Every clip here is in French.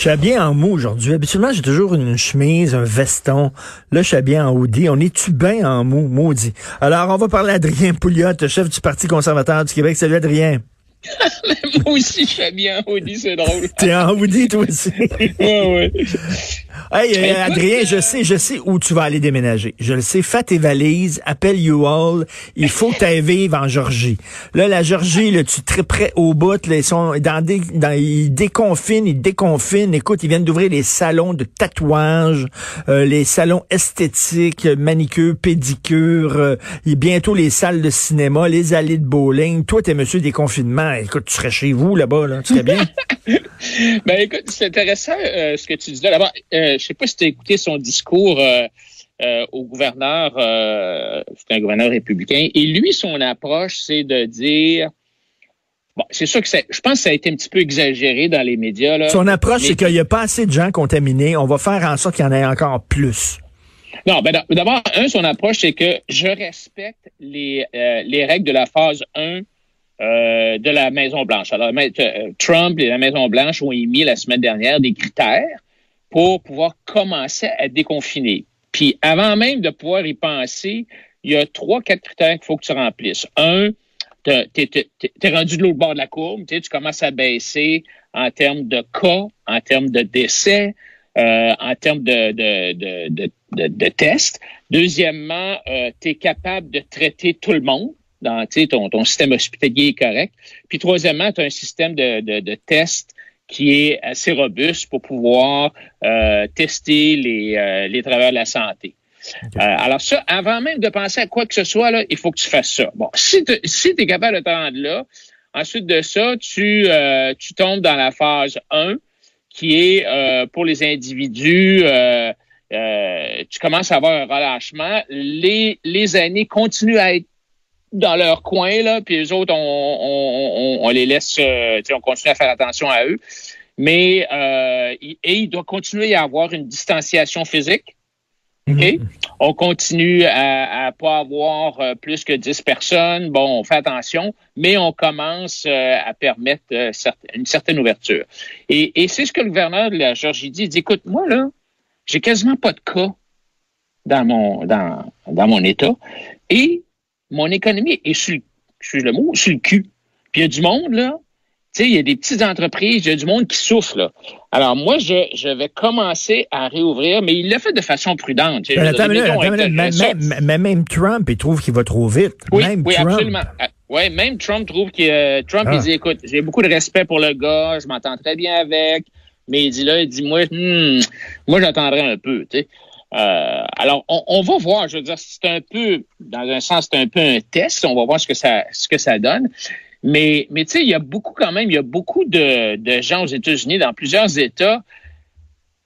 Je suis habillé en mou aujourd'hui. Habituellement, j'ai toujours une chemise, un veston. Là, je suis habillé en hoodie. On est-tu bien en mou, maudit? Alors, on va parler à Adrien Pouliot, chef du Parti conservateur du Québec. Salut, Adrien. Moi aussi, je suis habillé en hoodie, c'est drôle. T'es en hoodie, toi aussi? ouais, ouais. Hey, euh, Adrien, je sais, je sais où tu vas aller déménager. Je le sais. Fais tes valises, appelle you all. Il faut que vivre en Georgie. Là, la Georgie, là, tu es près au bout. Là, ils sont dans des, dans, ils déconfinent, ils déconfinent. Écoute, ils viennent d'ouvrir les salons de tatouage, euh, les salons esthétiques, manicure, pédicure, euh, et bientôt les salles de cinéma, les allées de bowling. Toi, t'es monsieur déconfinement. Écoute, tu serais chez vous là-bas, là. Tu serais bien? ben écoute, c'est intéressant euh, ce que tu dis là. D'abord, euh, je sais pas si tu as écouté son discours euh, euh au gouverneur, c'est un gouverneur républicain, et lui, son approche, c'est de dire Bon, c'est sûr que je pense que ça a été un petit peu exagéré dans les médias. Là, son approche, c'est qu'il n'y a pas assez de gens contaminés. On va faire en sorte qu'il y en ait encore plus. Non, ben d'abord, un, son approche, c'est que je respecte les, les règles de la phase 1 euh, de la Maison-Blanche. Alors, euh, Trump et la Maison-Blanche ont émis la semaine dernière des critères pour pouvoir commencer à déconfiner. Puis, avant même de pouvoir y penser, il y a trois, quatre critères qu'il faut que tu remplisses. Un, tu es, rendu de l'autre bord de la courbe, tu commences à baisser en termes de cas, en termes de décès, euh, en termes de, de, tests. Deuxièmement, euh, tu es capable de traiter tout le monde dans ton, système hospitalier est correct. Puis troisièmement, tu as un système de, de tests qui est assez robuste pour pouvoir euh, tester les, euh, les travailleurs de la santé. Euh, alors ça, avant même de penser à quoi que ce soit, là, il faut que tu fasses ça. Bon, si tu si es capable de te rendre là, ensuite de ça, tu, euh, tu tombes dans la phase 1, qui est euh, pour les individus, tu commences à avoir un relâchement. Les, les années continuent à être dans leur coin, là, puis les autres, on, on, on, les laisse, euh, on continue à faire attention à eux. Mais euh, et il doit continuer à avoir une distanciation physique. Mm-hmm. On continue à, à pas avoir euh, plus que 10 personnes. Bon, on fait attention, mais on commence euh, à permettre une certaine ouverture. Et, et c'est ce que le gouverneur de la Georgie dit. Il dit, écoute, moi, là, j'ai quasiment pas de cas dans mon, dans, dans mon État. Et mon économie est sur, le mot, sur le cul. Puis il y a du monde, là, tu sais, il y a des petites entreprises, il y a du monde qui souffre, là. Alors, moi, je, je vais commencer à réouvrir, mais il l'a fait de façon prudente. mais, même Trump, il trouve qu'il va trop vite. Oui, même oui absolument. Ah, oui, même Trump trouve que euh, Trump, il ah. dit, écoute, j'ai beaucoup de respect pour le gars, je m'entends très bien avec, mais il dit là, il dit, moi, hmm, moi, j'attendrai un peu, tu sais. Euh, alors, on, va voir. Je veux dire, c'est un peu, dans un sens, c'est un peu un test. On va voir ce que ça, ce que ça donne. Mais, mais tu sais, il y a beaucoup quand même, il y a beaucoup de, de gens aux États-Unis, dans plusieurs États,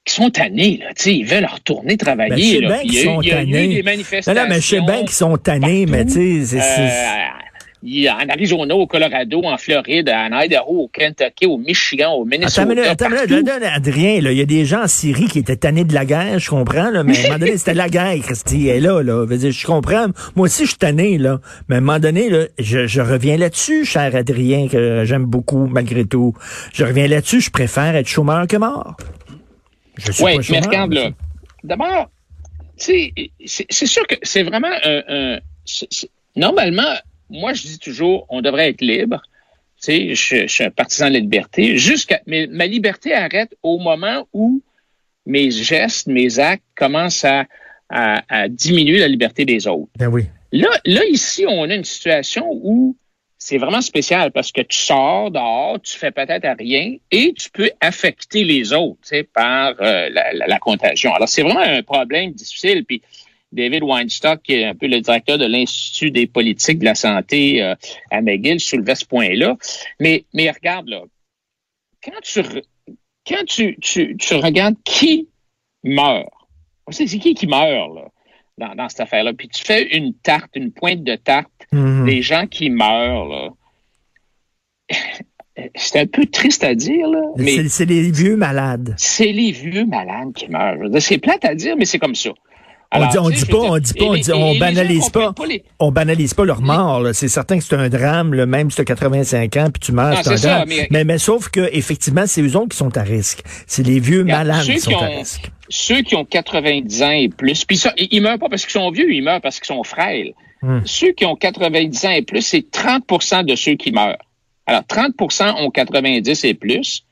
qui sont tannés, là, tu sais, ils veulent retourner travailler. Ben, je sais bien qu'ils sont tannés. des manifestations. Non, mais je sais bien qu'ils sont tannés, mais tu sais, c'est... Euh, en Arizona, au Colorado, en Floride, en Idaho, au Kentucky, au Michigan, au Minnesota. Attends, attends, Adrien, il y a des gens en Syrie qui étaient tannés de la guerre, je comprends, là, mais à un moment donné, c'était la guerre, Christy, elle est là, là. Je comprends. Moi aussi, je suis tanné, là. Mais à un moment donné, là, je, je reviens là-dessus, cher Adrien, que j'aime beaucoup, malgré tout. Je reviens là-dessus, je préfère être chômeur que mort. Oui, mais regarde, là. D'abord, c'est sûr que c'est vraiment un, un normalement, moi, je dis toujours, on devrait être libre. Tu sais, je, suis un partisan de la liberté. Jusqu'à, mais ma liberté arrête au moment où mes gestes, mes actes commencent à, à, diminuer la liberté des autres. Ben oui. Là, là, ici, on a une situation où c'est vraiment spécial parce que tu sors dehors, tu fais peut-être à rien et tu peux affecter les autres tu sais, par euh, la, la, la, contagion. Alors, c'est vraiment un problème difficile. Puis, David Weinstock, qui est un peu le directeur de l'Institut des politiques de la santé euh, à McGill, soulevait ce point-là. Mais, mais regarde, là, quand tu, quand tu, tu, tu regardes qui meurt, c'est qui qui meurt, là? Dans, dans, cette affaire-là. Puis tu fais une tarte, une pointe de tarte mm-hmm. des gens qui meurent, là. C'est un peu triste à dire, là. Mais c'est les vieux malades. C'est les vieux malades qui meurent. C'est plate à dire, mais c'est comme ça. On dit, on dit pas, on dit pas, on, dit, on banalise pas, on banalise pas leur mort. C'est certain que c'est un drame, même si tu as 85 ans puis tu meurs, c'est un drame. Mais, mais, sauf que effectivement, c'est eux autres qui sont à risque. C'est les vieux malades qui sont à risque. Ceux qui ont 90 ans et plus, puis ça, ils meurent pas parce qu'ils sont vieux, ils meurent parce qu'ils sont frêles. Hmm. Ceux qui ont 90 ans et plus, c'est 30% de ceux qui meurent. Alors, 30% ont 90 et plus.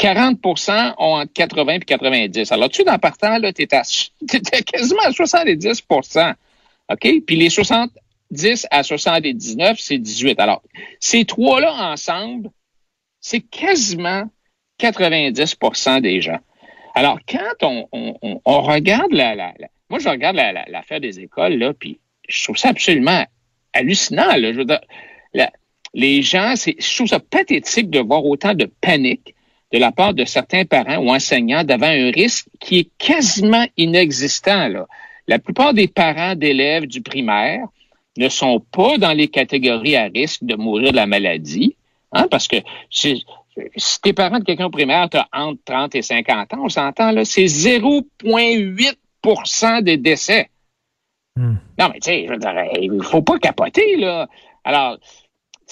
40% ont entre 80 et 90. Alors, tu, dans partant, là, tu étais quasiment à 70% OK? Puis les 70 à 79, c'est 18. Alors, ces trois-là ensemble, c'est quasiment 90% des gens. Alors, quand on, on, on, regarde la, la, Moi, je regarde l'affaire des écoles, là, puis je trouve ça absolument hallucinant. Là. Je veux dire, les gens, je trouve ça pathétique de voir autant de panique de la part de certains parents ou enseignants devant un risque qui est quasiment inexistant. Là. La plupart des parents d'élèves du primaire ne sont pas dans les catégories à risque de mourir de la maladie, hein, parce que si, si t'es parent de quelqu'un au primaire, tu as entre 30 et 50 ans, on s'entend, là, c'est 0,8% des décès. Hmm. Non, mais tu sais, il faut pas capoter, là. Alors,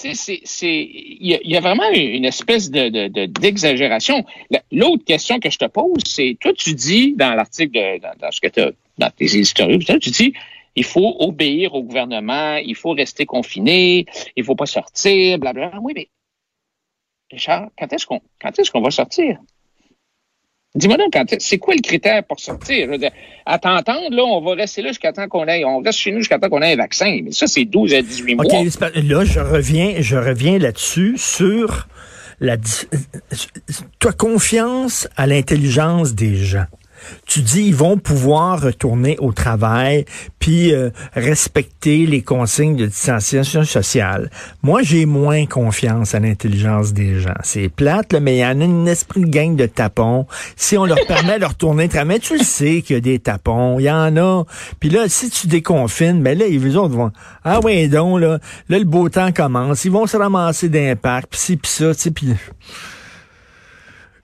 il y, a vraiment une espèce de, d'exagération. L'autre question que je te pose, c'est, toi, tu dis dans l'article, dans, ce que tu dans tes historiques, tu dis, il faut obéir au gouvernement, il faut rester confiné, il faut pas sortir, blablabla. Oui, mais Richard, quand est-ce qu'on, quand est-ce qu'on va sortir? Dis-moi donc, c'est quoi le critère pour sortir? à t'entendre, là, on va rester là jusqu'à temps qu'on ait, on reste chez nous jusqu'à temps qu'on ait un vaccin. Mais ça, c'est 12 à 18 mois. OK, là, je reviens, je reviens là-dessus sur la, toi, confiance à l'intelligence des gens tu dis ils vont pouvoir retourner au travail puis euh, respecter les consignes de distanciation sociale. Moi, j'ai moins confiance à l'intelligence des gens. C'est plate, mais il y en a une esprit de gang de tapons. Si on leur permet de retourner travailler, tu le sais qu'il y a des tapons, il y en a. Puis là, si tu déconfines, mais ben là, les autres vont ah ouais donc là, là le beau temps commence, ils vont se ramasser d'impact, puis ci puis ça, tu sais puis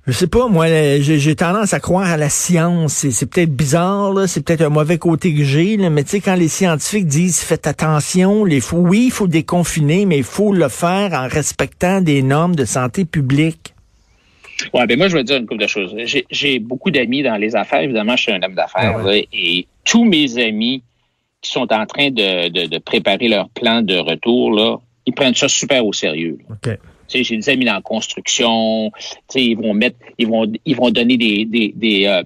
je sais pas, moi, j'ai tendance à croire à la science. C'est peut-être bizarre, c'est peut-être un mauvais côté que j'ai, mais tu sais, quand les scientifiques disent faites attention, les fous, oui, il faut déconfiner, mais il faut le faire en respectant des normes de santé publique. Ouais, ben moi, je vais dire une couple de choses. J'ai beaucoup d'amis dans les affaires. Évidemment, je suis un homme d'affaires. Ah et tous mes amis qui sont en train de, préparer leur plan de retour, là, ils prennent ça super au sérieux. OK j'ai des amis dans la construction, ils vont mettre, ils vont, ils vont donner des, des, des, euh,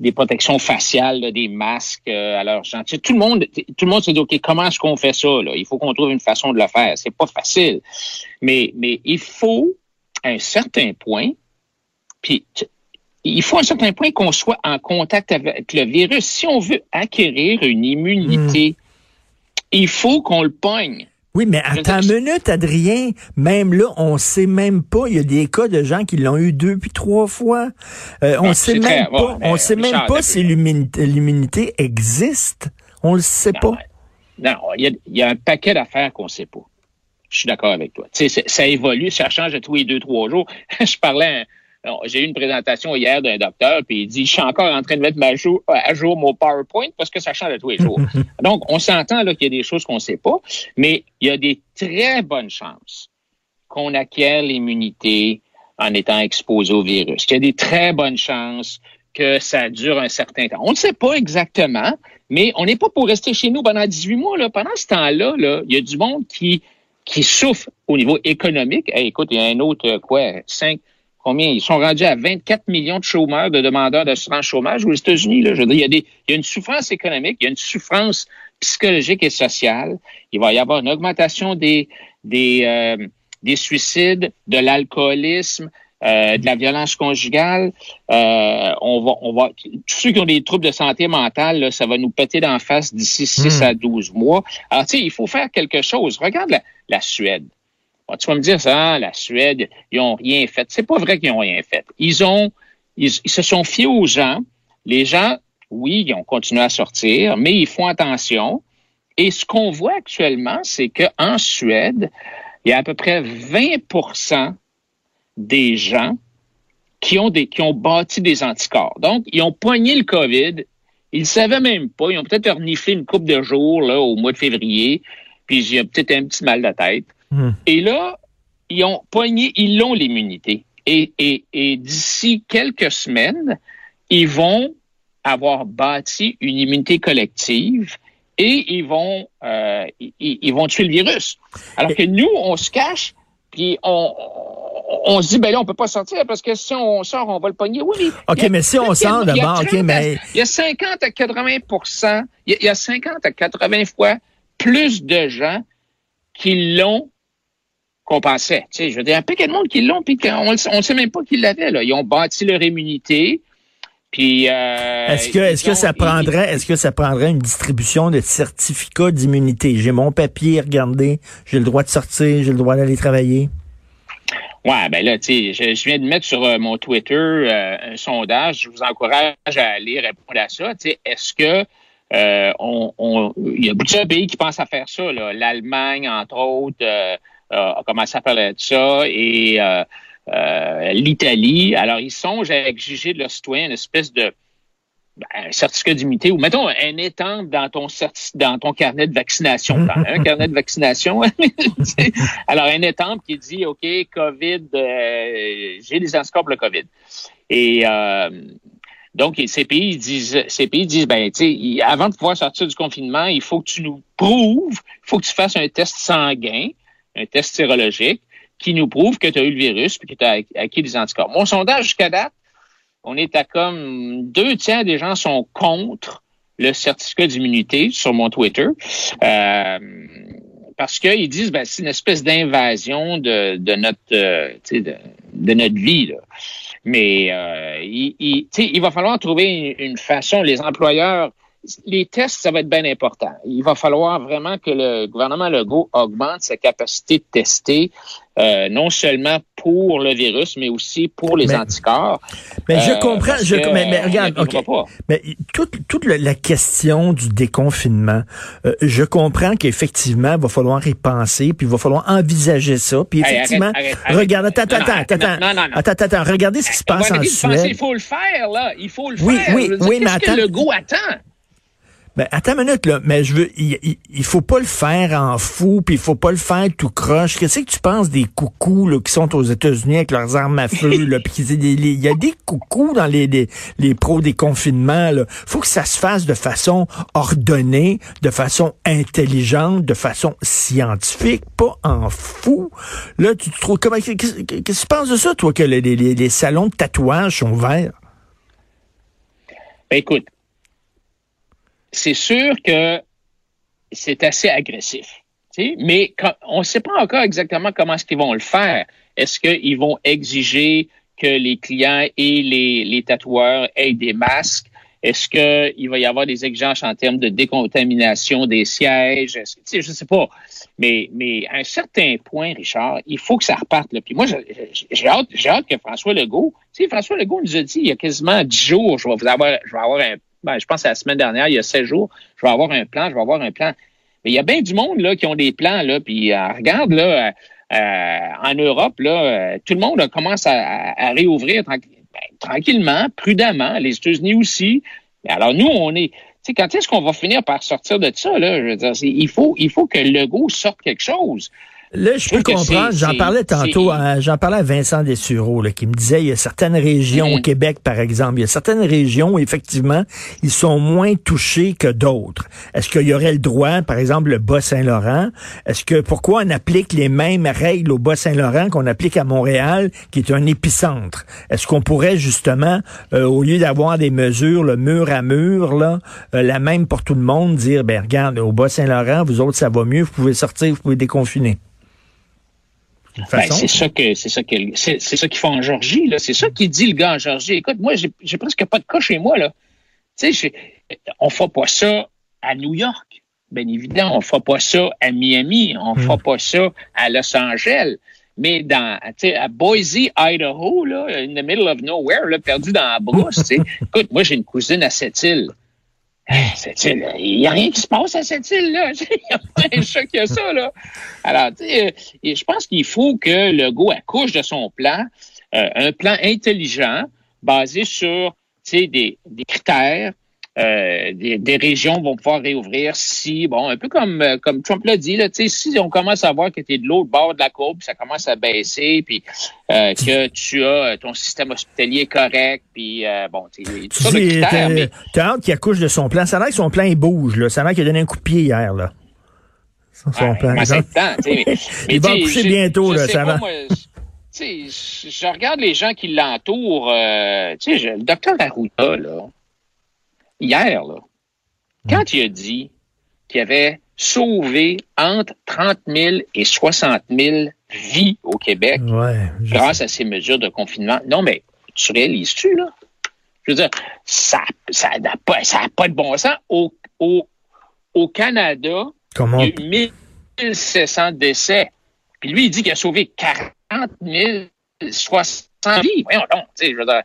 des protections faciales, des masques euh, à leurs gens. tout le monde, tout le monde s'est dit, OK, comment est-ce qu'on fait ça? Là? Il faut qu'on trouve une façon de le faire. C'est pas facile. Mais, mais il faut, à un certain point, puis il faut à un certain point qu'on soit en contact avec le virus. Si on veut acquérir une immunité, hmm. il faut qu'on le pogne. Oui, mais attends une minute, Adrien. Même là, on sait même pas. Il y a des cas de gens qui l'ont eu deux puis trois fois. Euh, on sait même pas. on sait même pas si l'immunité existe. On le sait pas. Non, il y, a, un paquet d'affaires qu'on sait pas. Je suis d'accord avec toi. Tu sais, ça évolue, ça change de tous les deux, trois jours. je parlais j'ai eu une présentation hier d'un docteur, puis il dit, je suis encore en train de mettre ma jour, à jour mon PowerPoint parce que ça change tous les jours. Donc, on s'entend là qu'il y a des choses qu'on ne sait pas, mais il y a des très bonnes chances qu'on acquiert l'immunité en étant exposé au virus. Il y a des très bonnes chances que ça dure un certain temps. On ne sait pas exactement, mais on n'est pas pour rester chez nous pendant 18 mois. Là. Pendant ce temps-là, là, il y a du monde qui, qui souffre au niveau économique. écoute, il y a un autre, quoi, 5, combien? Ils sont rendus à 24 millions de chômeurs, de demandeurs d'assurance chômage aux États-Unis. Là. Je veux dire, il y, a des, il y a une souffrance économique, il y a une souffrance psychologique et sociale. Il va y avoir une augmentation des, des, euh, des suicides, de l'alcoolisme, euh, de la violence conjugale. Euh, on va, on va, tous ceux qui ont des troubles de santé mentale, là, ça va nous péter d'en face d'ici 6 hmm. à 12 mois. Alors, tu sais, il faut faire quelque chose. Regarde la, la Suède. Ah, tu vas me dire ça, la Suède, ils ont rien fait. C'est pas vrai qu'ils ont rien fait. Ils ont, ils, se sont fiés aux gens. Les gens, oui, ils ont continué à sortir, mais ils font attention. Et ce qu'on voit actuellement, c'est qu'en Suède, il y a à peu près 20% des gens qui ont des, qui ont bâti des anticorps. Donc, ils ont poigné le COVID, Ils ne savaient même pas. Ils ont peut-être reniflé une coupe de jours là, au mois de février, puis a peut-être un petit mal de tête. Hmm. Et là, ils ont pogné, ils l'ont l'immunité. Et, et, et d'ici quelques semaines, ils vont avoir bâti une immunité collective et ils vont, euh, ils, vont tuer le virus. Alors que nous, on se cache, puis on, on se dit, ben là, on peut pas sortir parce que si on sort, on va le pogner. Oui, OK, mais si on sort d'abord, OK, mais. Il y a 50 à 80% il y a 50 à 80 fois plus de gens qui l'ont qu'on pensait. Tu sais, je veux dire, un peu de monde qui l'ont, puis on ne sait même pas qu'ils l'avaient. Là. Ils ont bâti leur immunité. Puis euh, est-ce que est-ce que ça prendrait est-ce que ça prendrait une distribution de certificats d'immunité? J'ai mon papier, regardez, j'ai le droit de sortir, j'ai le droit d'aller travailler. Ouais, ben là, tu sais, je, viens de mettre sur euh, mon Twitter euh, un sondage. Je vous encourage à aller répondre à ça. Tu sais, est-ce que on, on, il y a beaucoup de pays qui pensent à faire ça. L'Allemagne, entre autres, a commencé à parler de ça et euh, l'Italie. Alors, ils songent à exiger de leurs citoyens une espèce de ben, un certificat d'immunité ou mettons un étang dans ton dans ton carnet de vaccination. un carnet de vaccination? Alors, un étang qui dit OK, COVID, euh, j'ai des anticorps pour le COVID. Et euh, donc, ces pays disent, ces pays disent, ben, tu avant de pouvoir sortir du confinement, il faut que tu nous prouves, il faut que tu fasses un test sanguin, un test sérologique, qui nous prouve que tu as eu le virus puis que tu as acquis des anticorps. Mon sondage jusqu'à date, on est à comme deux tiers des gens sont contre le certificat d'immunité sur mon Twitter. Euh, parce qu'ils disent ben c'est une espèce d'invasion de, de notre euh, de, de, notre vie. Là. Mais euh, il, il, il va falloir trouver une façon. Les employeurs les tests, ça va être bien important. Il va falloir vraiment que le gouvernement Legault augmente sa capacité de tester, euh, non seulement pour le virus, mais aussi pour les anticorps. Mais je euh, comprends. Je, mais, regarde, mais toute, toute la, question du déconfinement, euh, je comprends qu'effectivement, il va falloir y penser, puis il va falloir envisager ça. Puis effectivement, regarde, attends, attends, attends, attends, attends, regardez ce qui se passe en Suède. Il faut le faire, là. Il faut le oui, faire. Oui, oui, mais attends. que Legault attend? Ben, attends une minute, là. Mais je veux, il, il, faut pas le faire en fou, puis il faut pas le faire tout croche. Qu'est-ce que tu penses des coucous, là, qui sont aux États-Unis avec leurs armes à feu, là, puis il y a des coucous dans les, les, les pros des confinements, là. Faut que ça se fasse de façon ordonnée, de façon intelligente, de façon scientifique, pas en fou. Là, tu te trouves, comment, qu'est-ce que tu penses de ça, toi, que les, les, les salons de tatouage sont verts? Ben, écoute, c'est sûr que c'est assez agressif. Mais on ne sait pas encore exactement comment est-ce qu'ils vont le faire. Est-ce qu'ils vont exiger que les clients et les, tatoueurs aient des masques? Est-ce qu'il va y avoir des exigences en termes de décontamination des sièges? Je ne sais pas. Mais, à un certain point, Richard, il faut que ça reparte. Là. Puis moi, j'ai hâte, que François Legault, François Legault nous a dit il y a quasiment dix jours, je vais vous je vais avoir un ben, je pense à la semaine dernière, il y a 16 jours, je vais avoir un plan, je vais avoir un plan. Mais il y a bien du monde là qui ont des plans là, puis euh, regarde là, euh, euh, en Europe là, tout le monde commence à, réouvrir ben, tranquillement, prudemment. Les États-Unis aussi. Alors nous, on est, tu sais, quand est-ce qu'on va finir par sortir de ça là? Je veux dire, il faut, il faut que le Legault sorte quelque chose. Là, je, peux comprendre. J'en parlais tantôt, j'en parlais à Vincent Dessureau, là, qui me disait, il y a certaines régions au. Québec, par exemple, il y a certaines régions où, effectivement, ils sont moins touchés que d'autres. Est-ce qu'il y aurait le droit, par exemple, le Bas-Saint-Laurent? Est-ce que, pourquoi on applique les mêmes règles au Bas-Saint-Laurent qu'on applique à Montréal, qui est un épicentre? Est-ce qu'on pourrait, justement, euh, au lieu d'avoir des mesures, le mur à mur, là, euh, la même pour tout le monde, dire, ben, regarde, au Bas-Saint-Laurent, vous autres, ça va mieux, vous pouvez sortir, vous pouvez déconfiner? Ben, c'est ça que c'est ça que c'est ça qu'ils font en Georgie là. C'est ça qu'il dit le gars en Georgie. Écoute, moi j'ai presque pas de cas chez moi là. Tu sais, on fait pas ça à New York, bien évidemment. On fait pas ça à Miami. On ne hmm. fait pas ça à Los Angeles. Mais dans, à Boise, Idaho, là, in the middle of nowhere, là, perdu dans la brousse, écoute, moi j'ai une cousine à cette île cette île, il n'y a rien qui se passe à cette île-là. Il n'y a un chat qui a ça, là. Alors, tu sais, euh, je pense qu'il faut que le go accouche de son plan, euh, un plan intelligent, basé sur, tu sais, des critères, euh, des, régions vont pouvoir réouvrir si, bon, un peu comme, euh, comme Trump l'a dit, là, si on commence à voir que tu es de l'autre bord de la courbe, ça commence à baisser, puis euh, que tu as ton système hospitalier correct, puis bon, tu sais, t'as hâte qu'il accouche de son plan. Ça a l'air que son plan, il bouge, là. Ça a l'air qu'il a donné un coup de pied hier, là. Son, plan. il va accoucher bientôt, là, ça va. je regarde les gens qui l'entourent. tu sais, le docteur Arruda, là, hier, là, quand il a dit qu'il avait sauvé entre 30 000 et 60 000 vies au Québec grâce à ces mesures de confinement. Non, mais tu réalises-tu, là? Je veux dire, ça ça n'a pas, ça pas de bon sens. Au, au, au Canada, Comment? il y a eu 1700 décès. Puis lui, il dit qu'il a sauvé 40 000, 60 vie. Voyons donc, tu sais, je veux dire,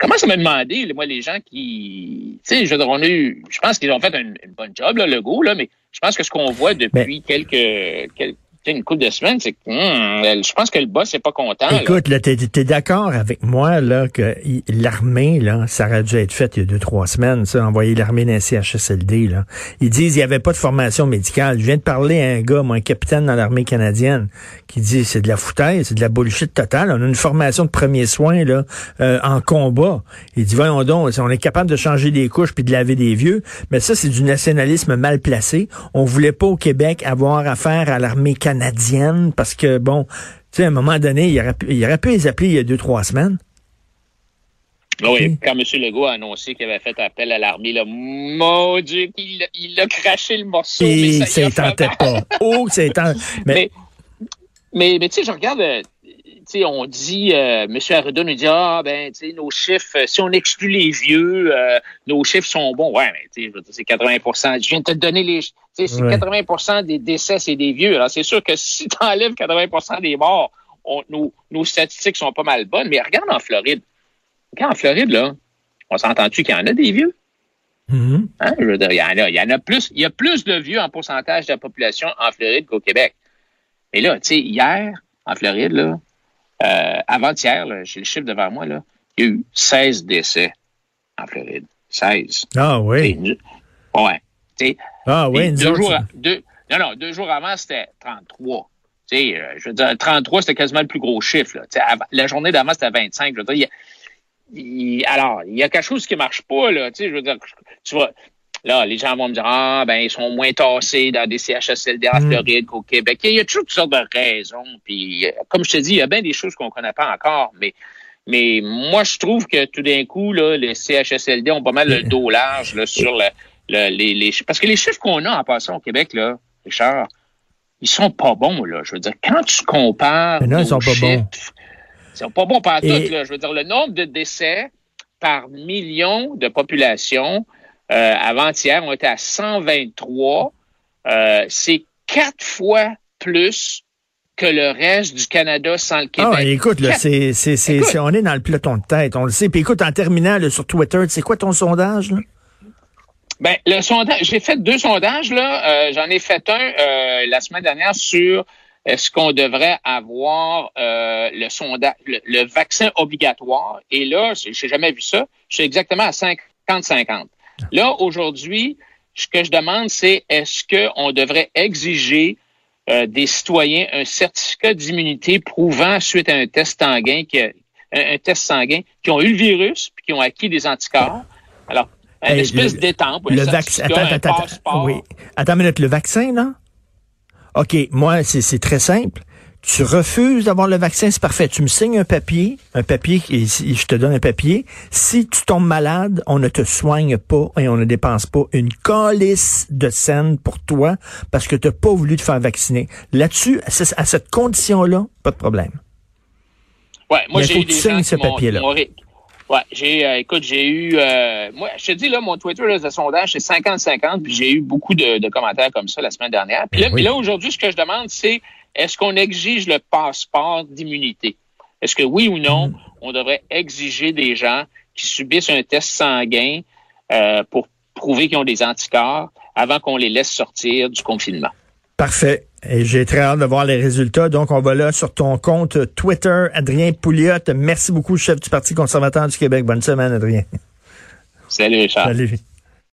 comment ça m'a demandé, moi, les gens qui, tu sais, je veux dire, on a eu, je pense qu'ils ont fait une, bonne job, là, le go, là, mais je pense que ce qu'on voit depuis quelques, quelques une couple de semaines, c'est que hmm, je pense que le boss n'est pas content. Écoute, là, t'es, d'accord avec moi là que l'armée, là, ça aurait dû être fait il y a deux, trois semaines, ça, envoyer l'armée d'un CHSLD. Là. Ils disent qu'il n'y avait pas de formation médicale. Je viens de parler à un gars, moi, un capitaine dans l'armée canadienne, qui dit c'est de la foutaise, c'est de la bullshit totale. On a une formation de premiers soins là, euh, en combat. Il dit voyons donc, on est capable de changer des couches puis de laver des vieux, mais ça, c'est du nationalisme mal placé. On voulait pas au Québec avoir affaire à l'armée canadienne canadienne parce que, bon, tu sais, à un moment donné, il aurait, pu, il aurait pu les appeler il y a deux, trois semaines. Ah oui, quand M. Legault a annoncé qu'il avait fait appel à l'armée, là, mon Dieu, il, a craché le morceau. Et mais ça, ça pas. Oh, c'est mais, mais, mais, tu sais, je regarde, euh, on dit, euh, M. Arruda nous dit, ah, ben, tu sais, nos chiffres, si on exclut les vieux, euh, nos chiffres sont bons. Ouais, mais tu sais, c'est 80% Je viens de te donner les, c'est 80% des décès, c'est des vieux. Alors, c'est sûr que si tu enlèves 80% des morts, nos, nos statistiques sont pas mal bonnes. Mais regarde en Floride. Regarde en Floride, là, on s'entend-tu qu'il y en a des vieux? Mm-hmm. Hein? Je veux dire, il y en a, il y en a plus, il y a plus de vieux en pourcentage de la population en Floride qu'au Québec. Et là, tu sais, hier, en Floride, là, euh, avant-hier, j'ai le chiffre devant moi, là, il y a eu 16 décès en Floride. 16. Ah oui. ouais. ah oui, deux jours, deux, non, non, deux jours avant, c'était 33. sais, euh, je veux dire, 33, c'était quasiment le plus gros chiffre. Là. la journée d'avant, c'était 25. Je veux dire, il y a, alors, il y a quelque chose qui marche pas, là. Je veux dire, tu vois, Là, les gens vont me dire, ah, ben, ils sont moins tassés dans des CHSLD en mm. Floride qu'au Québec. Il y a toujours toutes sortes de raisons. Puis, euh, comme je te dis, il y a bien des choses qu'on connaît pas encore, mais mais moi, je trouve que tout d'un coup, là, les CHSLD ont pas mal le dos large là, sur le, les, les, Parce que les chiffres qu'on a en passant au Québec, là, Richard, ils sont pas bons, là. Je veux dire, quand tu compares. non, ils sont pas bons. Ils sont pas bons par tout, là. Je veux dire, le nombre de décès par million de population euh, avant-hier, on était à 123. Euh, c'est quatre fois plus que le reste du Canada sans le Québec. Ah, écoute, là, c'est, c'est, c'est, on est dans le peloton de tête, on le sait. Puis écoute, en terminant sur Twitter, c'est quoi ton sondage? Là? Ben, le sondage, j'ai fait deux sondages, là. Euh, j'en ai fait un euh, la semaine dernière sur est-ce qu'on devrait avoir euh, le sondage, le, vaccin obligatoire. Et là, j'ai jamais vu ça. Je suis exactement à 50-50. Là, aujourd'hui, ce que je demande, c'est est-ce qu'on devrait exiger euh, des citoyens un certificat d'immunité prouvant suite à un test sanguin qui un, test sanguin qui ont eu le virus puis qui ont acquis des anticorps? Alors, une espèce d'étampe. Le vaccin. Attends, attends, attends. Oui. Attends une minute. Le vaccin, là? OK. Moi, c'est très simple tu refuses d'avoir le vaccin, c'est parfait. Tu me signes un papier, un papier, et je te donne un papier. Si tu tombes malade, on ne te soigne pas et on ne dépense pas une calice de scène pour toi parce que tu n'as pas voulu te faire vacciner. Là-dessus, à cette condition-là, pas de problème. Ouais, moi j'ai eu des gens ce papier-là. Ouais, j'ai, euh, écoute, j'ai eu, euh, moi, je te dis là, mon Twitter là, de sondage c'est 50-50, puis j'ai eu beaucoup de, commentaires comme ça la semaine dernière. Puis là, là aujourd'hui, ce que je demande, c'est est-ce qu'on exige le passeport d'immunité? Est-ce que oui ou non, mm. on devrait exiger des gens qui subissent un test sanguin euh, pour prouver qu'ils ont des anticorps avant qu'on les laisse sortir du confinement? Parfait. Et j'ai très hâte de voir les résultats. Donc, on va là sur ton compte Twitter, Adrien Pouliot. Merci beaucoup, chef du Parti conservateur du Québec. Bonne semaine, Adrien. Salut, Richard. Salut.